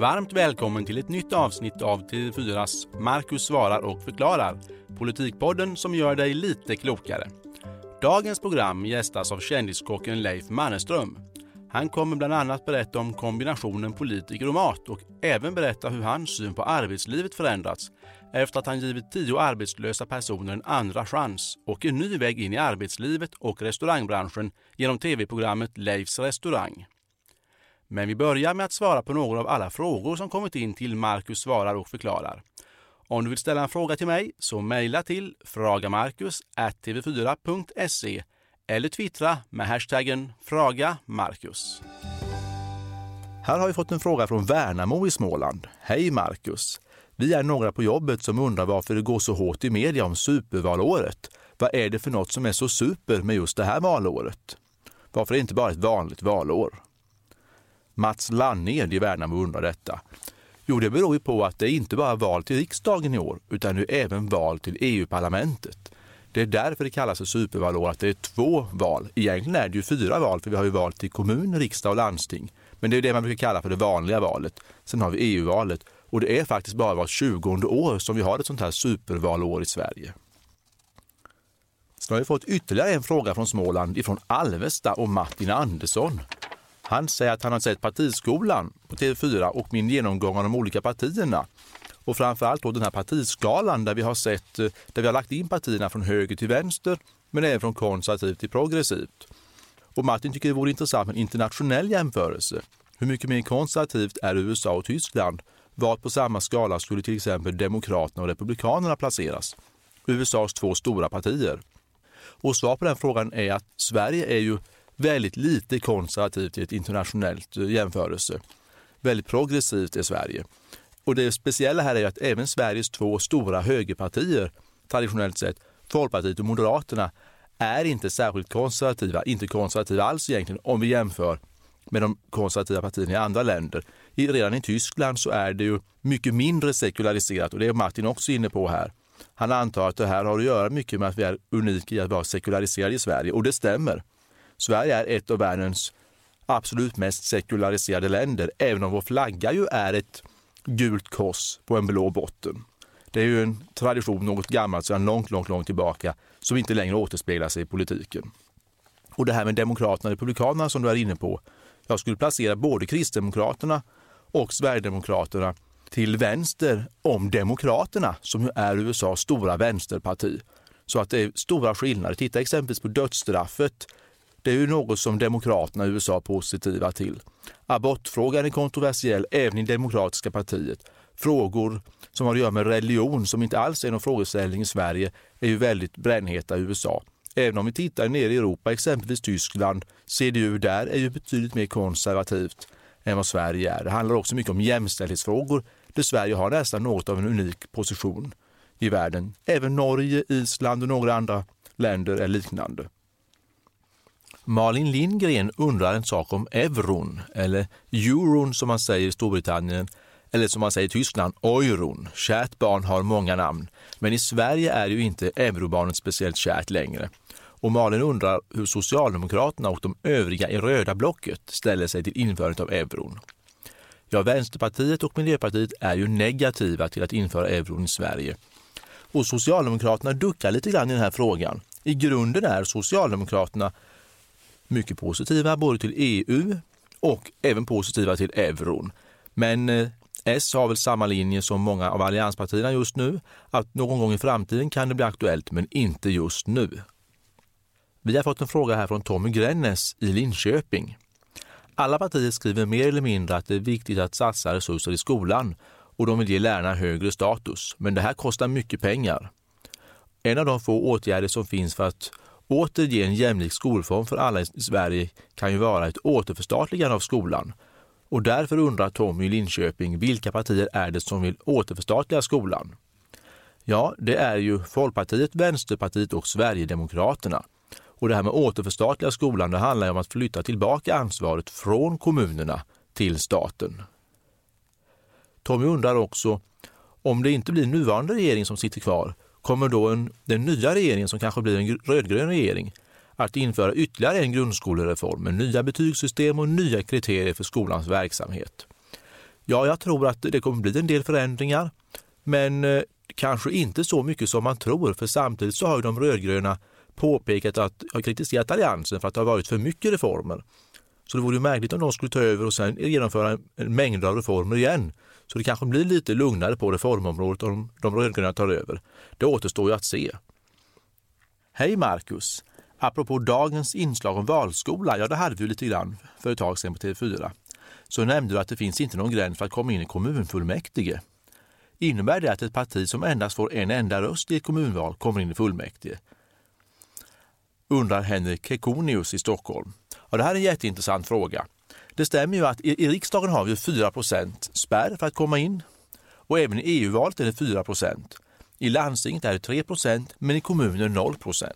Varmt välkommen till ett nytt avsnitt av TV4s Marcus svarar och förklarar. Politikpodden som gör dig lite klokare. Dagens program gästas av kändiskocken Leif Mannerström. Han kommer bland annat berätta om kombinationen politiker och mat och även berätta hur hans syn på arbetslivet förändrats efter att han givit tio arbetslösa personer en andra chans och en ny väg in i arbetslivet och restaurangbranschen genom tv-programmet Leifs restaurang. Men vi börjar med att svara på några av alla frågor som kommit in till Marcus svarar och förklarar. Om du vill ställa en fråga till mig så mejla till fragamarcus.tv4.se eller twittra med hashtaggen FragaMarcus. Här har vi fått en fråga från Värnamo i Småland. Hej Marcus! Vi är några på jobbet som undrar varför det går så hårt i media om supervalåret. Vad är det för något som är så super med just det här valåret? Varför är det inte bara ett vanligt valår? Mats Lanned i Värnamo undrar detta. Jo, det beror ju på att det inte bara är val till riksdagen i år, utan det är även val till EU-parlamentet. Det är därför det kallas för supervalår, att det är två val. Egentligen är det ju fyra val, för vi har ju val till kommun, riksdag och landsting. Men det är det man brukar kalla för det vanliga valet. Sen har vi EU-valet och det är faktiskt bara vart tjugonde år som vi har ett sånt här supervalår i Sverige. Sen har vi fått ytterligare en fråga från Småland ifrån Alvesta och Martin Andersson. Han säger att han har sett Partiskolan på TV4 och min genomgång av de olika partierna. Och framförallt då den här partiskalan där vi har sett, eh, där vi har lagt in partierna från höger till vänster, men även från konservativt till progressivt. Och Martin tycker det vore intressant med en internationell jämförelse. Hur mycket mer konservativt är USA och Tyskland? Var på samma skala skulle till exempel Demokraterna och Republikanerna placeras? USAs två stora partier. Och svar på den frågan är att Sverige är ju väldigt lite konservativt i ett internationellt eh, jämförelse. Väldigt progressivt är Sverige. Och det speciella här är att även Sveriges två stora högerpartier, traditionellt sett, Folkpartiet och Moderaterna, är inte särskilt konservativa, inte konservativa alls egentligen om vi jämför med de konservativa partierna i andra länder. redan i Tyskland så är det ju mycket mindre sekulariserat och det är Martin också inne på här. Han antar att det här har att göra mycket med att vi är unika i att vara sekulariserade i Sverige och det stämmer. Sverige är ett av världens absolut mest sekulariserade länder, även om vår flagga ju är ett gult kors på en blå botten. Det är ju en tradition, något gammalt sedan långt, långt, långt tillbaka, som inte längre återspeglar sig i politiken. Och det här med Demokraterna och Republikanerna som du är inne på. Jag skulle placera både Kristdemokraterna och Sverigedemokraterna till vänster om Demokraterna, som ju är USAs stora vänsterparti. Så att det är stora skillnader. Titta exempelvis på dödsstraffet det är ju något som demokraterna i USA är positiva till. Abortfrågan är kontroversiell även i Demokratiska partiet. Frågor som har att göra med religion, som inte alls är någon frågeställning i Sverige, är ju väldigt brännheta i USA. Även om vi tittar ner i Europa, exempelvis Tyskland, CDU där är ju betydligt mer konservativt än vad Sverige är. Det handlar också mycket om jämställdhetsfrågor där Sverige har nästan något av en unik position i världen. Även Norge, Island och några andra länder är liknande. Malin Lindgren undrar en sak om euron, eller euron som man säger i Storbritannien, eller som man säger i Tyskland, euron. Kärt barn har många namn, men i Sverige är ju inte eurobarnet speciellt kärt längre. Och Malin undrar hur Socialdemokraterna och de övriga i röda blocket ställer sig till införandet av euron. Ja, Vänsterpartiet och Miljöpartiet är ju negativa till att införa euron i Sverige. Och Socialdemokraterna duckar lite grann i den här frågan. I grunden är Socialdemokraterna mycket positiva både till EU och även positiva till euron. Men eh, S har väl samma linje som många av allianspartierna just nu, att någon gång i framtiden kan det bli aktuellt, men inte just nu. Vi har fått en fråga här från Tommy Grännes i Linköping. Alla partier skriver mer eller mindre att det är viktigt att satsa resurser i skolan och de vill ge lärarna högre status, men det här kostar mycket pengar. En av de få åtgärder som finns för att återge en jämlik skolform för alla i Sverige kan ju vara ett återförstatligande av skolan. Och därför undrar Tommy i Linköping vilka partier är det som vill återförstatliga skolan? Ja, det är ju Folkpartiet, Vänsterpartiet och Sverigedemokraterna. Och det här med återförstatliga skolan, det handlar om att flytta tillbaka ansvaret från kommunerna till staten. Tommy undrar också om det inte blir nuvarande regering som sitter kvar, kommer då en, den nya regeringen, som kanske blir en rödgrön regering, att införa ytterligare en grundskolereform med nya betygssystem och nya kriterier för skolans verksamhet. Ja, jag tror att det kommer bli en del förändringar, men eh, kanske inte så mycket som man tror, för samtidigt så har ju de rödgröna påpekat att, har kritiserat Alliansen för att det har varit för mycket reformer. Så det vore ju märkligt om de skulle ta över och sen genomföra en mängd av reformer igen. Så det kanske blir lite lugnare på reformområdet om de rödgröna tar över. Det återstår ju att se. Hej Marcus! Apropå dagens inslag om valskola, ja det hade vi ju lite grann för ett tag sedan på TV4. Så nämnde du att det finns inte någon gräns för att komma in i kommunfullmäktige. Innebär det att ett parti som endast får en enda röst i ett kommunval kommer in i fullmäktige? Undrar Henrik Kekonius i Stockholm. Och det här är en jätteintressant fråga. Det stämmer ju att i, i riksdagen har vi 4% spärr för att komma in och även i EU-valet är det 4% I landstinget är det 3% men i kommunen 0%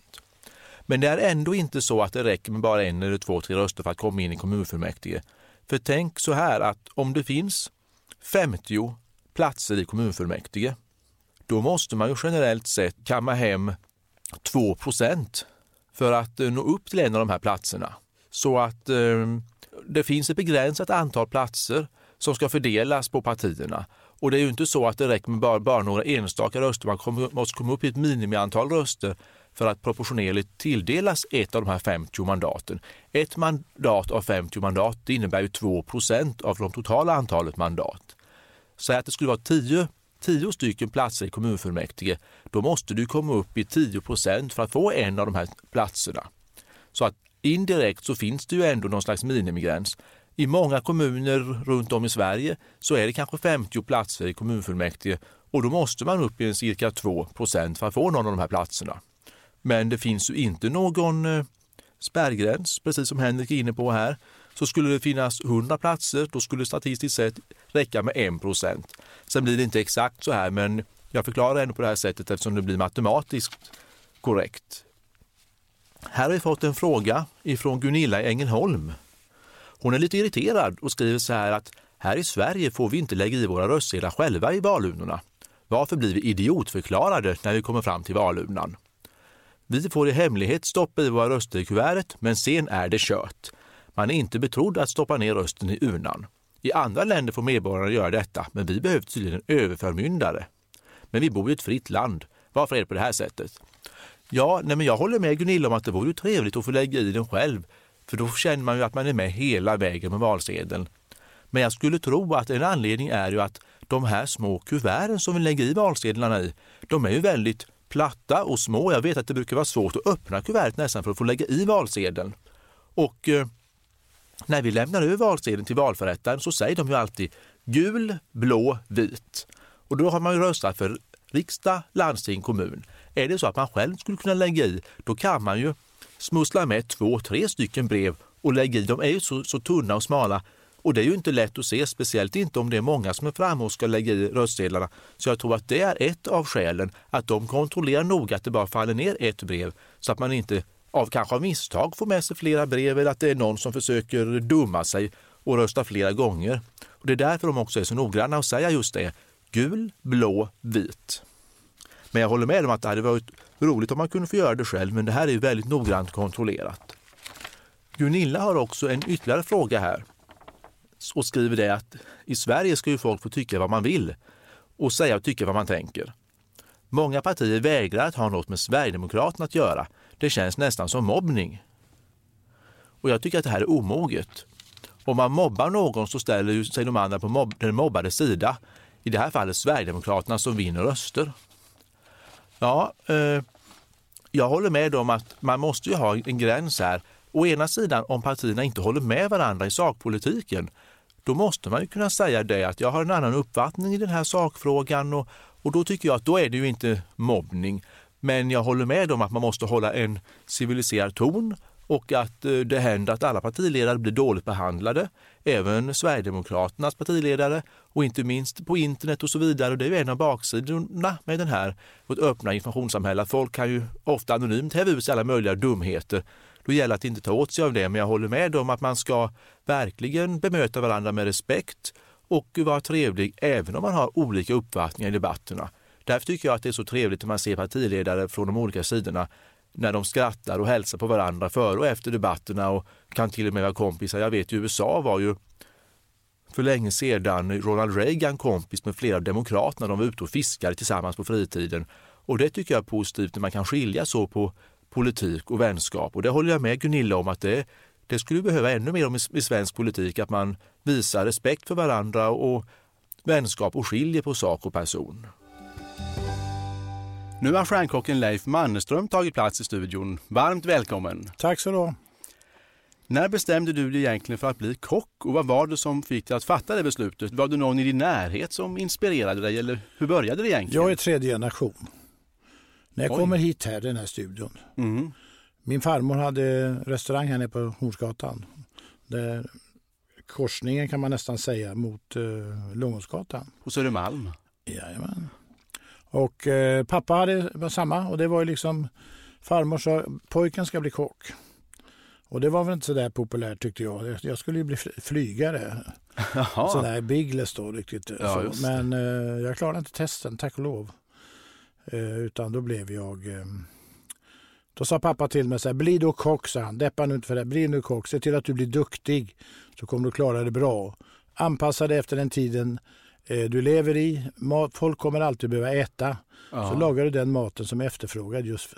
Men det är ändå inte så att det räcker med bara en eller två, tre röster för att komma in i kommunfullmäktige. För tänk så här att om det finns 50 platser i kommunfullmäktige, då måste man ju generellt sett kamma hem 2% för att eh, nå upp till en av de här platserna. Så att eh, det finns ett begränsat antal platser som ska fördelas på partierna. Och det är ju inte så att det räcker med bara, bara några enstaka röster. Man kommer, måste komma upp i ett minimiantal röster för att proportionerligt tilldelas ett av de här 50 mandaten. Ett mandat av 50 mandat det innebär ju 2 procent av det totala antalet mandat. Säg att det skulle vara 10, 10 stycken platser i kommunfullmäktige. Då måste du komma upp i 10 procent för att få en av de här platserna. Så att indirekt så finns det ju ändå någon slags minimigräns. I många kommuner runt om i Sverige så är det kanske 50 platser i kommunfullmäktige och då måste man upp i en cirka 2% för att få någon av de här platserna. Men det finns ju inte någon eh, spärrgräns, precis som Henrik är inne på här. Så skulle det finnas 100 platser, då skulle det statistiskt sett räcka med 1% Sen blir det inte exakt så här, men jag förklarar ändå på det här sättet eftersom det blir matematiskt korrekt. Här har vi fått en fråga ifrån Gunilla i Ängelholm. Hon är lite irriterad och skriver så här att här i Sverige får vi inte lägga i våra röstsedlar själva i valurnorna. Varför blir vi idiotförklarade när vi kommer fram till valurnan? Vi får i hemlighet stoppa i våra röster i kuvertet, men sen är det kört. Man är inte betrodd att stoppa ner rösten i urnan. I andra länder får medborgarna göra detta, men vi behöver tydligen en överförmyndare. Men vi bor i ett fritt land. Varför är det på det här sättet? Ja, nej men jag håller med Gunilla om att det vore trevligt att få lägga i den själv, för då känner man ju att man är med hela vägen med valsedeln. Men jag skulle tro att en anledning är ju att de här små kuverten som vi lägger i valsedlarna i, de är ju väldigt platta och små. Jag vet att det brukar vara svårt att öppna kuvertet nästan för att få lägga i valsedeln. Och eh, när vi lämnar över valsedeln till valförrättaren så säger de ju alltid gul, blå, vit. Och då har man ju röstat för riksdag, landsting, kommun. Är det så att man själv skulle kunna lägga i, då kan man ju smussla med två, tre stycken brev och lägga i. De är ju så, så tunna och smala och det är ju inte lätt att se, speciellt inte om det är många som är framme och ska lägga i röstsedlarna. Så jag tror att det är ett av skälen, att de kontrollerar noga att det bara faller ner ett brev så att man inte av kanske av misstag får med sig flera brev eller att det är någon som försöker dumma sig och rösta flera gånger. Och det är därför de också är så noggranna och säga just det. Gul, blå, vit. Men jag håller med om att det hade varit roligt om man kunde få göra det själv, men det här är väldigt noggrant kontrollerat. Gunilla har också en ytterligare fråga här och skriver det att i Sverige ska ju folk få tycka vad man vill och säga och tycka vad man tänker. Många partier vägrar att ha något med Sverigedemokraterna att göra. Det känns nästan som mobbning. Och jag tycker att det här är omoget. Om man mobbar någon så ställer sig de andra på mobb den mobbade sida. I det här fallet Sverigedemokraterna som vinner röster. Ja, eh, jag håller med om att man måste ju ha en gräns här. Å ena sidan om partierna inte håller med varandra i sakpolitiken, då måste man ju kunna säga det att jag har en annan uppfattning i den här sakfrågan och, och då tycker jag att då är det ju inte mobbning. Men jag håller med om att man måste hålla en civiliserad ton och att eh, det händer att alla partiledare blir dåligt behandlade. Även Sverigedemokraternas partiledare och inte minst på internet och så vidare. och Det är ju en av baksidorna med den här vårt öppna informationssamhälle. Folk kan ju ofta anonymt häva ut sig alla möjliga dumheter. Då gäller det att inte ta åt sig av det. Men jag håller med om att man ska verkligen bemöta varandra med respekt och vara trevlig även om man har olika uppfattningar i debatterna. Därför tycker jag att det är så trevligt när man ser partiledare från de olika sidorna när de skrattar och hälsar på varandra före och efter debatterna och kan till och med vara kompisar. Jag vet i USA var ju för länge sedan Ronald Reagan kompis med flera av demokraterna. De var ute och fiskade tillsammans på fritiden. Och det tycker jag är positivt när man kan skilja så på politik och vänskap. Och det håller jag med Gunilla om att det, det skulle vi behöva ännu mer om i, i svensk politik, att man visar respekt för varandra och vänskap och skiljer på sak och person. Nu har stjärnkocken Leif Mannerström tagit plats i studion. Varmt välkommen! Tack så du När bestämde du dig egentligen för att bli kock och vad var det som fick dig att fatta det beslutet? Var det någon i din närhet som inspirerade dig eller hur började det egentligen? Jag är tredje generation. När jag Oj. kommer hit här, den här studion. Mm. Min farmor hade restaurang här nere på Hornsgatan. Där korsningen kan man nästan säga mot uh, Långåsgatan. På Södermalm? Jajamän. Och eh, pappa hade var samma och det var ju liksom farmor sa pojken ska bli kock. Och det var väl inte så där populärt tyckte jag. Jag skulle ju bli flygare. Sådär Biggles då riktigt. Ja, så. Men eh, jag klarade inte testen, tack och lov. Eh, utan då blev jag... Eh, då sa pappa till mig så här, bli då kock, sa han. Deppa nu inte för det. Bli nu kock. Se till att du blir duktig så kommer du klara det bra. Anpassa dig efter den tiden Eh, du lever i. Folk kommer alltid behöva äta. Ja. Så lagar du den maten som är efterfrågad just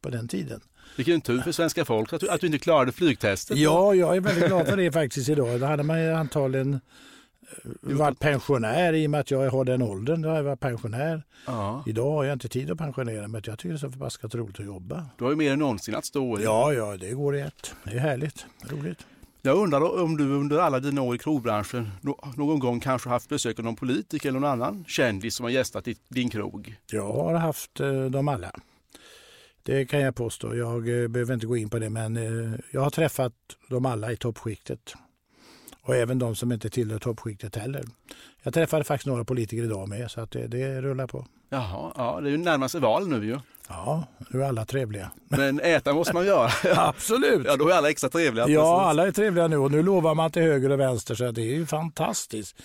på den tiden. Vilken tur för svenska folk att du, att du inte klarade flygtestet. Ja, jag är väldigt glad för det faktiskt idag. Då hade man antagligen eh, varit pensionär i och med att jag har den åldern. Då har jag varit pensionär. Ja. Idag har jag inte tid att pensionera mig. Jag tycker det är så förbaskat roligt att jobba. Du har ju mer än någonsin att stå i. Ja, ja, det går i ett. Det är härligt. Roligt. Jag undrar om du under alla dina år i krogbranschen någon gång kanske haft besök av någon politiker eller någon annan kändis som har gästat din krog? Jag har haft eh, dem alla. Det kan jag påstå. Jag eh, behöver inte gå in på det men eh, jag har träffat dem alla i toppskiktet. Och även de som inte tillhör toppskiktet heller. Jag träffade faktiskt några politiker idag med så att det, det rullar på. Jaha, ja, det är ju närmast val nu ju. Ja, nu är alla trevliga. Men äta måste man göra. Absolut. Ja, då är alla extra trevliga. Ja, precis. alla är trevliga nu och nu lovar man till höger och vänster så det är ju fantastiskt.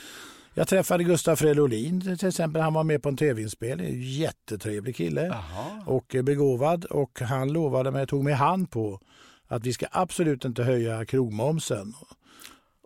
Jag träffade Gustaf Fridolin till exempel. Han var med på en tv-inspelning. Jättetrevlig kille Aha. och begåvad. Och han lovade mig, tog mig hand på att vi ska absolut inte höja krogmomsen.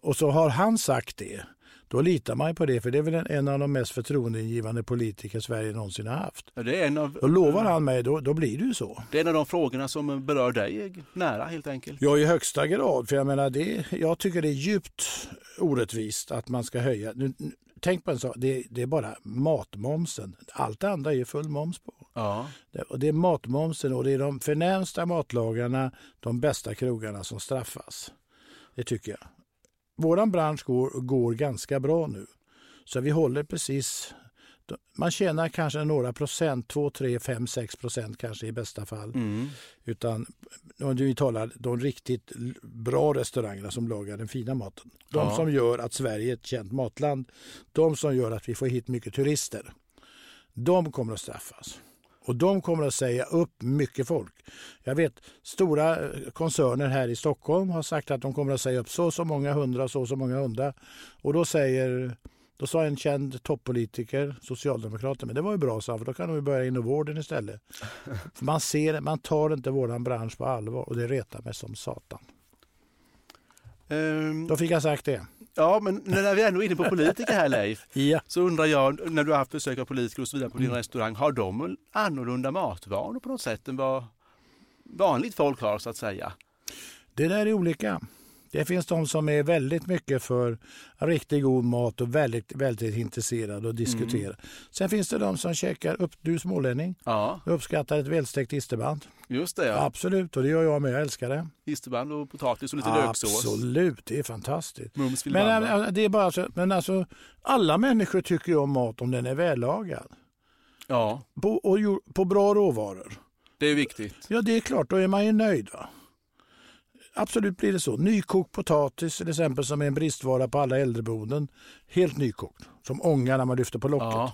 Och så har han sagt det. Då litar man på det, för det är väl en av de mest förtroendeingivande politiker Sverige någonsin har haft. Ja, det är en av, då lovar han mig, då, då blir det ju så. Det är en av de frågorna som berör dig nära helt enkelt. Ja, i högsta grad. För jag, menar, det, jag tycker det är djupt orättvist att man ska höja. Nu, tänk på en sak, det, det, är bara matmomsen. Allt det andra är full moms på. Ja. Det, och det är matmomsen och det är de förnämsta matlagarna, de bästa krogarna som straffas. Det tycker jag. Vår bransch går, går ganska bra nu. Så vi håller precis... Man tjänar kanske några procent, 2, 3, 5, 6 procent kanske i bästa fall. Mm. Utan om vi talar de riktigt bra restaurangerna som lagar den fina maten. De ja. som gör att Sverige är ett känt matland. De som gör att vi får hit mycket turister. De kommer att straffas. Och de kommer att säga upp mycket folk. Jag vet stora eh, koncerner här i Stockholm har sagt att de kommer att säga upp så och så många hundra, så och så många hundra. Och då säger då sa en känd toppolitiker, socialdemokrat, men det var ju bra, för då kan de börja inom vården istället. man, ser, man tar inte våran bransch på allvar och det retar mig som satan. Um, då fick jag sagt det. Ja, men när vi ändå är inne på politiker här Leif, ja. så undrar jag, när du har haft besök av politiker och så vidare på din mm. restaurang, har de annorlunda matvanor på något sätt än vad vanligt folk har så att säga? Det där är olika. Det finns de som är väldigt mycket för riktigt god mat och väldigt, väldigt intresserade och diskuterar. Mm. Sen finns det de som käkar, upp, du smålänning, ja. uppskattar ett välstekt isterband. Just det. Ja. Absolut, och det gör jag med. Jag älskar det. Isterband och potatis och lite löksås. Absolut, det är fantastiskt. Men, äh, det är bara så, men alltså, alla människor tycker om mat om den är vällagad. Ja. På, och på bra råvaror. Det är viktigt. Ja, det är klart. Då är man ju nöjd. Va? Absolut blir det så. Nykokt potatis till exempel som är en bristvara på alla äldreboenden. Helt nykokt. Som ånga när man lyfter på locket. Ja.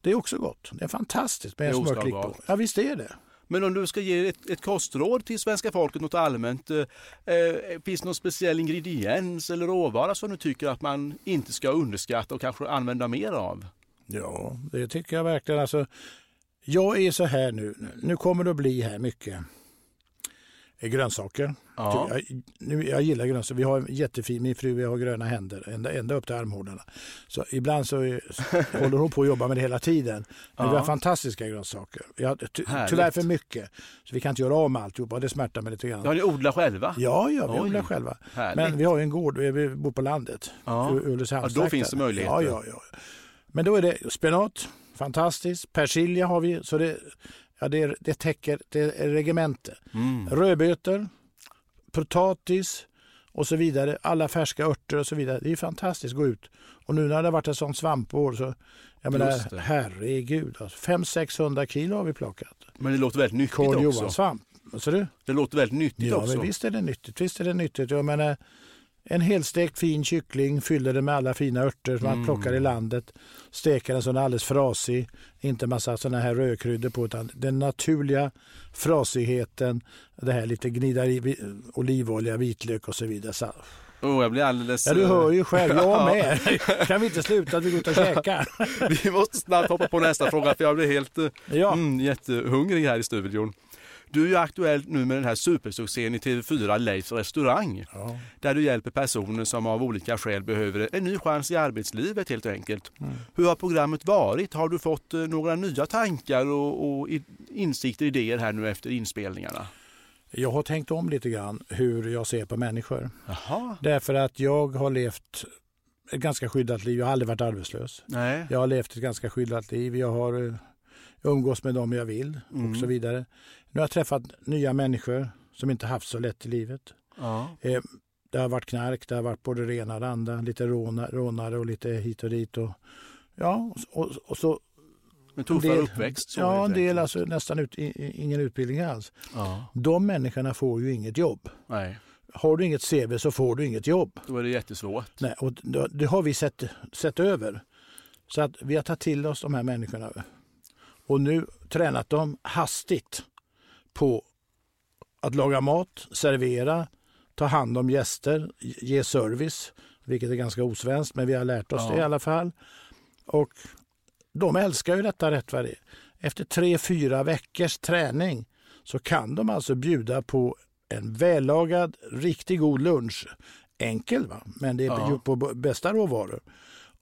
Det är också gott. Det är fantastiskt med en smörklick på. Ja visst är det. Men om du ska ge ett, ett kostråd till svenska folket något allmänt. Eh, eh, finns det någon speciell ingrediens eller råvara som du tycker att man inte ska underskatta och kanske använda mer av? Ja, det tycker jag verkligen. Alltså, jag är så här nu. Nu kommer det att bli här mycket grönsaker. Ja. Jag, nu, jag gillar grönsaker. Vi har jättefin, min fru vi har gröna händer ända, ända upp till armhålorna. Så ibland så håller hon på att jobba med det hela tiden. Men ja. vi har fantastiska grönsaker. Jag, ty, tyvärr för mycket. Så vi kan inte göra av med alltihopa. Det smärtar mig lite grann. Ja, ni odlar själva? Ja, ja vi Oj. odlar själva. Härligt. Men vi har en gård, vi bor på landet. Ja. ja då finns det möjligheter. Ja, ja, ja. Men då är det spenat, fantastiskt. Persilja har vi. Så det, ja, det, det täcker, det är regemente. Mm. Rödbetor, potatis och så vidare. Alla färska örter och så vidare. Det är fantastiskt att gå ut. Och nu när det har varit ett sånt svampår så, jag menar, herregud. Alltså, 500-600 kilo har vi plockat. Men det låter väldigt nyttigt Carl också. svamp. Vad du? Det låter väldigt nyttigt ja, också. Men visst är det nyttigt. Visst är det nyttigt. Jag menar, en helstekt fin kyckling, fyller den med alla fina örter som mm. man plockar i landet. Steker den så den är alldeles frasig. Inte massa sådana här rödkryddor på utan den naturliga frasigheten. Det här lite gnida i olivolja, vitlök och så vidare. Så. Oh, jag blir alldeles... Ja, du hör ju själv. Jag med. kan vi inte sluta att vi går ut och käkar? vi måste snabbt hoppa på nästa fråga för jag blir helt ja. mm, jättehungrig här i studion. Du är ju aktuell nu med den här supersuccén i TV4 Leifs restaurang. Ja. Där du hjälper personer som av olika skäl behöver en ny chans i arbetslivet helt enkelt. Mm. Hur har programmet varit? Har du fått eh, några nya tankar och, och insikter, idéer här nu efter inspelningarna? Jag har tänkt om lite grann hur jag ser på människor. Aha. Därför att jag har levt ett ganska skyddat liv. Jag har aldrig varit arbetslös. Nej. Jag har levt ett ganska skyddat liv. Jag har eh, umgås med dem jag vill mm. och så vidare. Nu har jag träffat nya människor som inte haft så lätt i livet. Ja. Eh, det har varit knark, det har varit både rena och andra, lite rånare, rånare och lite hit och dit. Och, ja, och, och så men tuffare del, uppväxt? Så ja, en del alltså nästan ut, ingen utbildning alls. Ja. De människorna får ju inget jobb. Nej. Har du inget CV så får du inget jobb. Då är det jättesvårt. Nej, och det har vi sett, sett över. Så att vi har tagit till oss de här människorna och nu tränat dem hastigt på att laga mat, servera, ta hand om gäster, ge service, vilket är ganska osvenskt, men vi har lärt oss ja. det i alla fall. Och de älskar ju detta rätt vad det Efter tre, fyra veckors träning så kan de alltså bjuda på en vällagad, riktigt god lunch. Enkel, va? men det är ja. på bästa råvaror.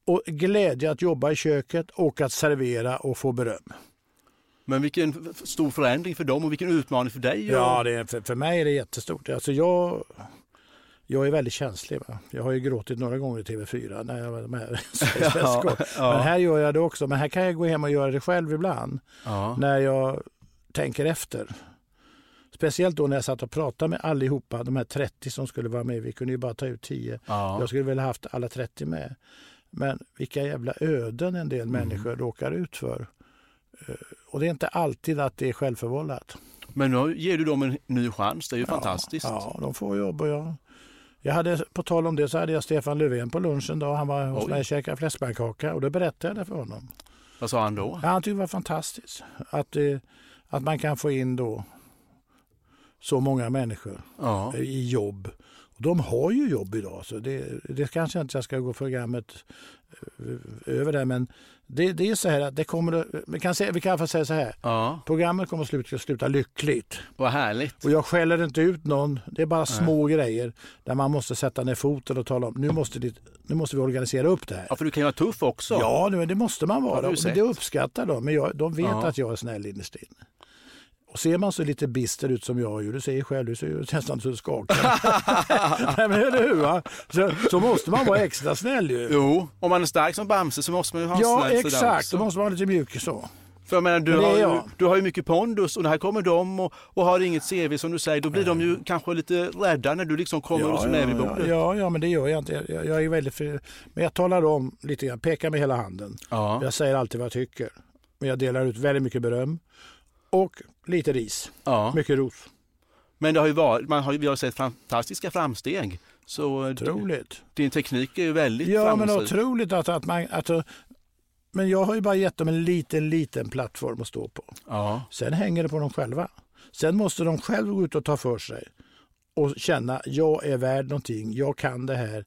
Och glädje att jobba i köket och att servera och få beröm. Men vilken stor förändring för dem och vilken utmaning för dig. Ja, det för, för mig är det jättestort. Alltså jag, jag är väldigt känslig. Va? Jag har ju gråtit några gånger i TV4 när jag var med. ja, ja. Men här gör jag det också. Men här kan jag gå hem och göra det själv ibland. Ja. När jag tänker efter. Speciellt då när jag satt och pratade med allihopa, de här 30 som skulle vara med. Vi kunde ju bara ta ut 10. Ja. Jag skulle väl haft alla 30 med. Men vilka jävla öden en del mm. människor råkar ut för. Eh, och det är inte alltid att det är självförvållat. Men nu ger du dem en ny chans, det är ju ja, fantastiskt. Ja, de får jobb och jag, jag hade, på tal om det så hade jag Stefan Löfven på lunchen då. Han var hos mig och käkade fläskpannkaka och då berättade jag det för honom. Vad sa han då? Ja, han tyckte det var fantastiskt. Att, eh, att man kan få in då så många människor ja. i jobb. De har ju jobb idag, så det, det kanske inte jag ska gå programmet eh, över det. Men det, det är så här att det kommer vi kan, säga, vi kan i alla fall säga så här. Ja. Programmet kommer att sluta, sluta lyckligt. Vad härligt. Och jag skäller inte ut någon. Det är bara Nej. små grejer där man måste sätta ner foten och tala om nu måste, det, nu måste vi organisera upp det här. Ja, för du kan ju vara tuff också. Ja, det måste man vara. Men det uppskattar de. Men jag, de vet ja. att jag är snäll innerst inne. Och ser man så lite bister ut som jag gör, du säger själv, du ser ju nästan så du skakar. Nej, men eller hur? Va? Så, så, måste man vara extra snäll ju. Jo, om man är stark som Bamse så måste man ju ha Ja, snäll exakt. Då måste man vara lite mjuk så. För jag menar, du, har ju, du har ju mycket pondus och här kommer de och, och har inget CV som du säger. Då blir de ju kanske lite rädda när du liksom kommer ja, och så ja, vid bordet. Ja, ja, men det gör jag inte. Jag, jag är väldigt för, Men jag talar om lite grann, pekar med hela handen. Ja. Jag säger alltid vad jag tycker. Men jag delar ut väldigt mycket beröm och lite ris. Ja. Mycket ros. Men det har ju varit, man har, vi har sett fantastiska framsteg. Så otroligt. Din teknik är ju väldigt Ja, framgångsrik. men otroligt att, att man... Att, men jag har ju bara gett dem en liten, liten plattform att stå på. Ja. Sen hänger det på dem själva. Sen måste de själva gå ut och ta för sig och känna jag är värd någonting, jag kan det här,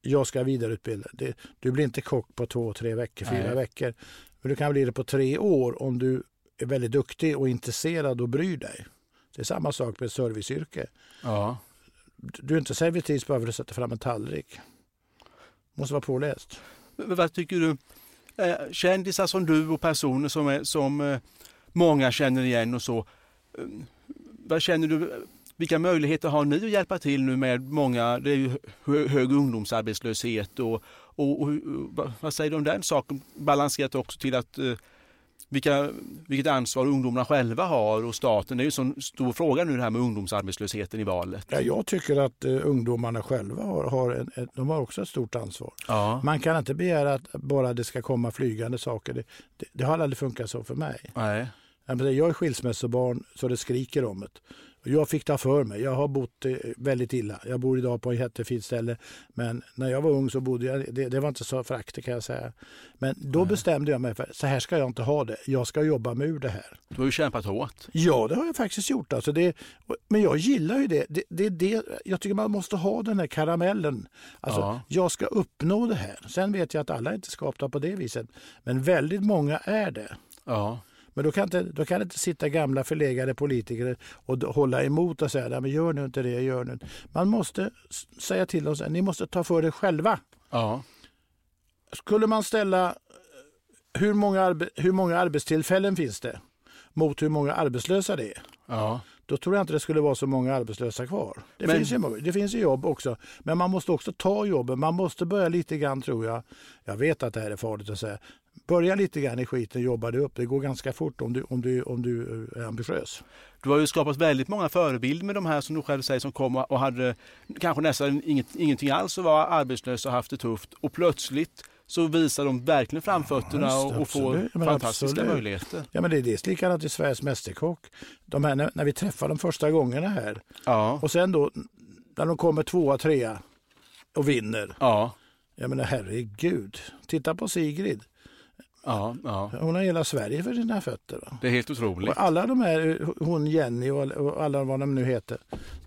jag ska vidareutbilda. Det, du blir inte kock på två, tre veckor, fyra Nej. veckor. Men du kan bli det på tre år om du är väldigt duktig och intresserad och bryr dig. Det är samma sak med serviceyrke. Ja. Du är inte servitris bara för att sätta fram en tallrik. Måste vara påläst. Vad tycker du? Eh, kändisar som du och personer som, är, som eh, många känner igen och så. Eh, vad känner du? Vilka möjligheter har ni att hjälpa till nu med många, det är ju hög ungdomsarbetslöshet och, och, och vad säger du om den saken? Balanserat också till att vilka, vilket ansvar ungdomarna själva har och staten. Det är ju en sån stor fråga nu det här med ungdomsarbetslösheten i valet. Ja, jag tycker att uh, ungdomarna själva har, har, en, de har också ett stort ansvar. Ja. Man kan inte begära att bara det ska komma flygande saker. Det, det, det har aldrig funkat så för mig. Nej. Jag är skilsmässobarn så det skriker om det. Jag fick ta för mig. Jag har bott eh, väldigt illa. Jag bor idag på ett jättefint ställe. Men när jag var ung så bodde jag, det, det var inte så föraktligt kan jag säga. Men då Nej. bestämde jag mig för så här ska jag inte ha det. Jag ska jobba mig ur det här. Du har ju kämpat hårt. Ja, det har jag faktiskt gjort. Alltså det, men jag gillar ju det. Det, det, det. Jag tycker man måste ha den här karamellen. Alltså, ja. Jag ska uppnå det här. Sen vet jag att alla inte är skapta på det viset. Men väldigt många är det. Ja. Men då kan, inte, då kan inte sitta gamla förlegade politiker och hålla emot och säga men gör nu inte det, gör nu Man måste säga till dem ni måste ta för er själva. Ja. Skulle man ställa hur många, hur många arbetstillfällen finns det mot hur många arbetslösa det är? Ja. Då tror jag inte det skulle vara så många arbetslösa kvar. Det, men... finns ju, det finns ju jobb också. Men man måste också ta jobben. Man måste börja lite grann tror jag. Jag vet att det här är farligt att säga. Börja lite grann i skiten, jobba dig upp. Det går ganska fort om du, om du, om du är ambitiös. Du har ju skapat väldigt många förebilder med de här som du själv säger som kom och hade kanske nästan inget, ingenting alls och var arbetslösa och haft det tufft. Och plötsligt så visar de verkligen framfötterna ja, och, och får fantastiska absolut. möjligheter. Ja, men det är det likadant i Sveriges Mästerkock. De här, när, när vi träffar dem första gångerna här ja. och sen då när de kommer tvåa, trea och vinner. Ja. Jag menar herregud, titta på Sigrid. Ja, ja. Hon har hela Sverige för sina fötter. Va? Det är helt otroligt. Och alla de här, hon Jenny och alla vad de nu heter,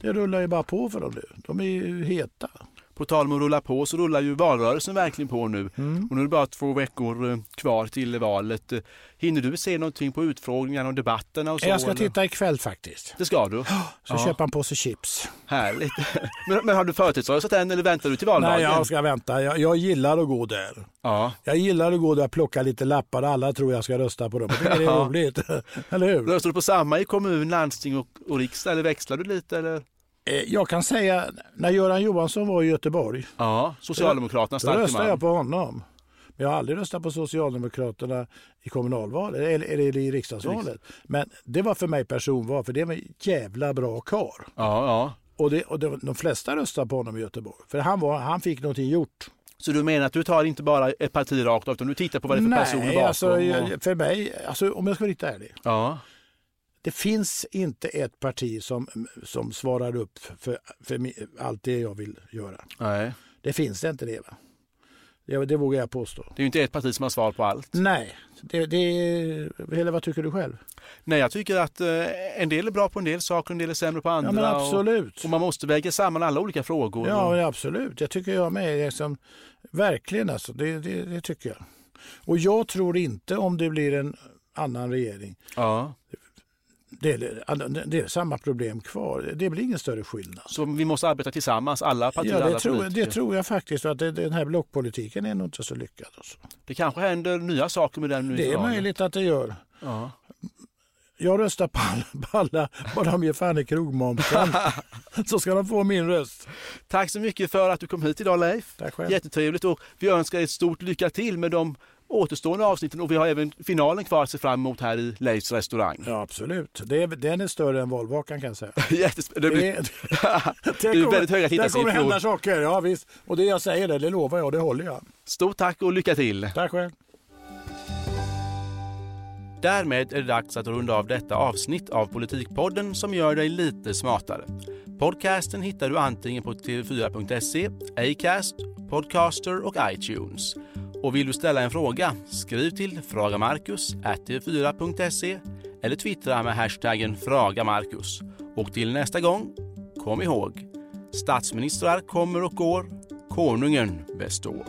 det rullar ju bara på för dem nu. De är ju heta. På tal om att rulla på så rullar ju valrörelsen verkligen på nu. Mm. Och nu är det bara två veckor eh, kvar till valet. Hinner du se någonting på utfrågningarna och debatterna? Och så, jag ska eller? titta ikväll faktiskt. Det ska du? Så ja. köpa en påse chips. Härligt. men, men har du förtidsröstat än eller väntar du till valdagen? Nej, jag ska vänta. Jag, jag gillar att gå där. Ja. Jag gillar att gå där och plocka lite lappar. Alla tror jag ska rösta på dem. Jag tycker det är roligt. eller hur? Röstar du på samma i kommun, landsting och, och riksdag eller växlar du lite? Eller? Eh, jag kan säga, när Göran Johansson var i Göteborg. Ja, Socialdemokraterna starke Då röstade jag på honom. Men jag har aldrig röstat på Socialdemokraterna i kommunalvalet eller, eller i riksdagsvalet. Men det var för mig personval, för det var en jävla bra kar. Ja, ja. Och, det, och det, de flesta röstade på honom i Göteborg. För han, var, han fick någonting gjort. Så du menar att du tar inte bara ett parti rakt av, utan du tittar på vad det är för Nej, personer bakom? Alltså, och... för mig, alltså, om jag ska vara riktigt ärlig. Ja. Det finns inte ett parti som, som svarar upp för, för allt det jag vill göra. Nej. Det finns det inte det. Va? Det, det vågar jag påstå. Det är ju inte ett parti som har svar på allt. Nej. Det, det, eller vad tycker du själv? Nej, jag tycker att eh, en del är bra på en del saker, en del är sämre på andra. Ja, men absolut. Och, och man måste väga samman alla olika frågor. Ja, absolut. Jag tycker jag med. Liksom, verkligen alltså. Det, det, det tycker jag. Och jag tror inte om det blir en annan regering. Ja det är, det är samma problem kvar. Det blir ingen större skillnad. Så vi måste arbeta tillsammans, alla partier, ja, det alla tror, Det tror jag faktiskt. att det, Den här blockpolitiken är nog inte så lyckad. Alltså. Det kanske händer nya saker med den nu. Det är möjligt att det gör. Ja. Jag röstar på alla, bara de ger fan i krogmomsen. så ska de få min röst. Tack så mycket för att du kom hit idag Leif. Tack själv. Jättetrevligt och vi önskar ett stort lycka till med de återstående avsnitten och vi har även finalen kvar att se fram emot här i Leifs restaurang. Ja absolut, det är, den är större än valvakan kan jag säga. Jättespännande. Det, blir, det, det är väldigt höga tittarsiffror. Det kommer hända saker, ja visst. Och det jag säger det, det lovar jag, det håller jag. Stort tack och lycka till. Tack själv. Därmed är det dags att runda av detta avsnitt av Politikpodden som gör dig lite smartare. Podcasten hittar du antingen på tv4.se, Acast, Podcaster och iTunes. Och vill du ställa en fråga, skriv till fragamarkus.tv4.se eller twittra med hashtaggen fragamarkus. Och till nästa gång, kom ihåg, statsministrar kommer och går, konungen består.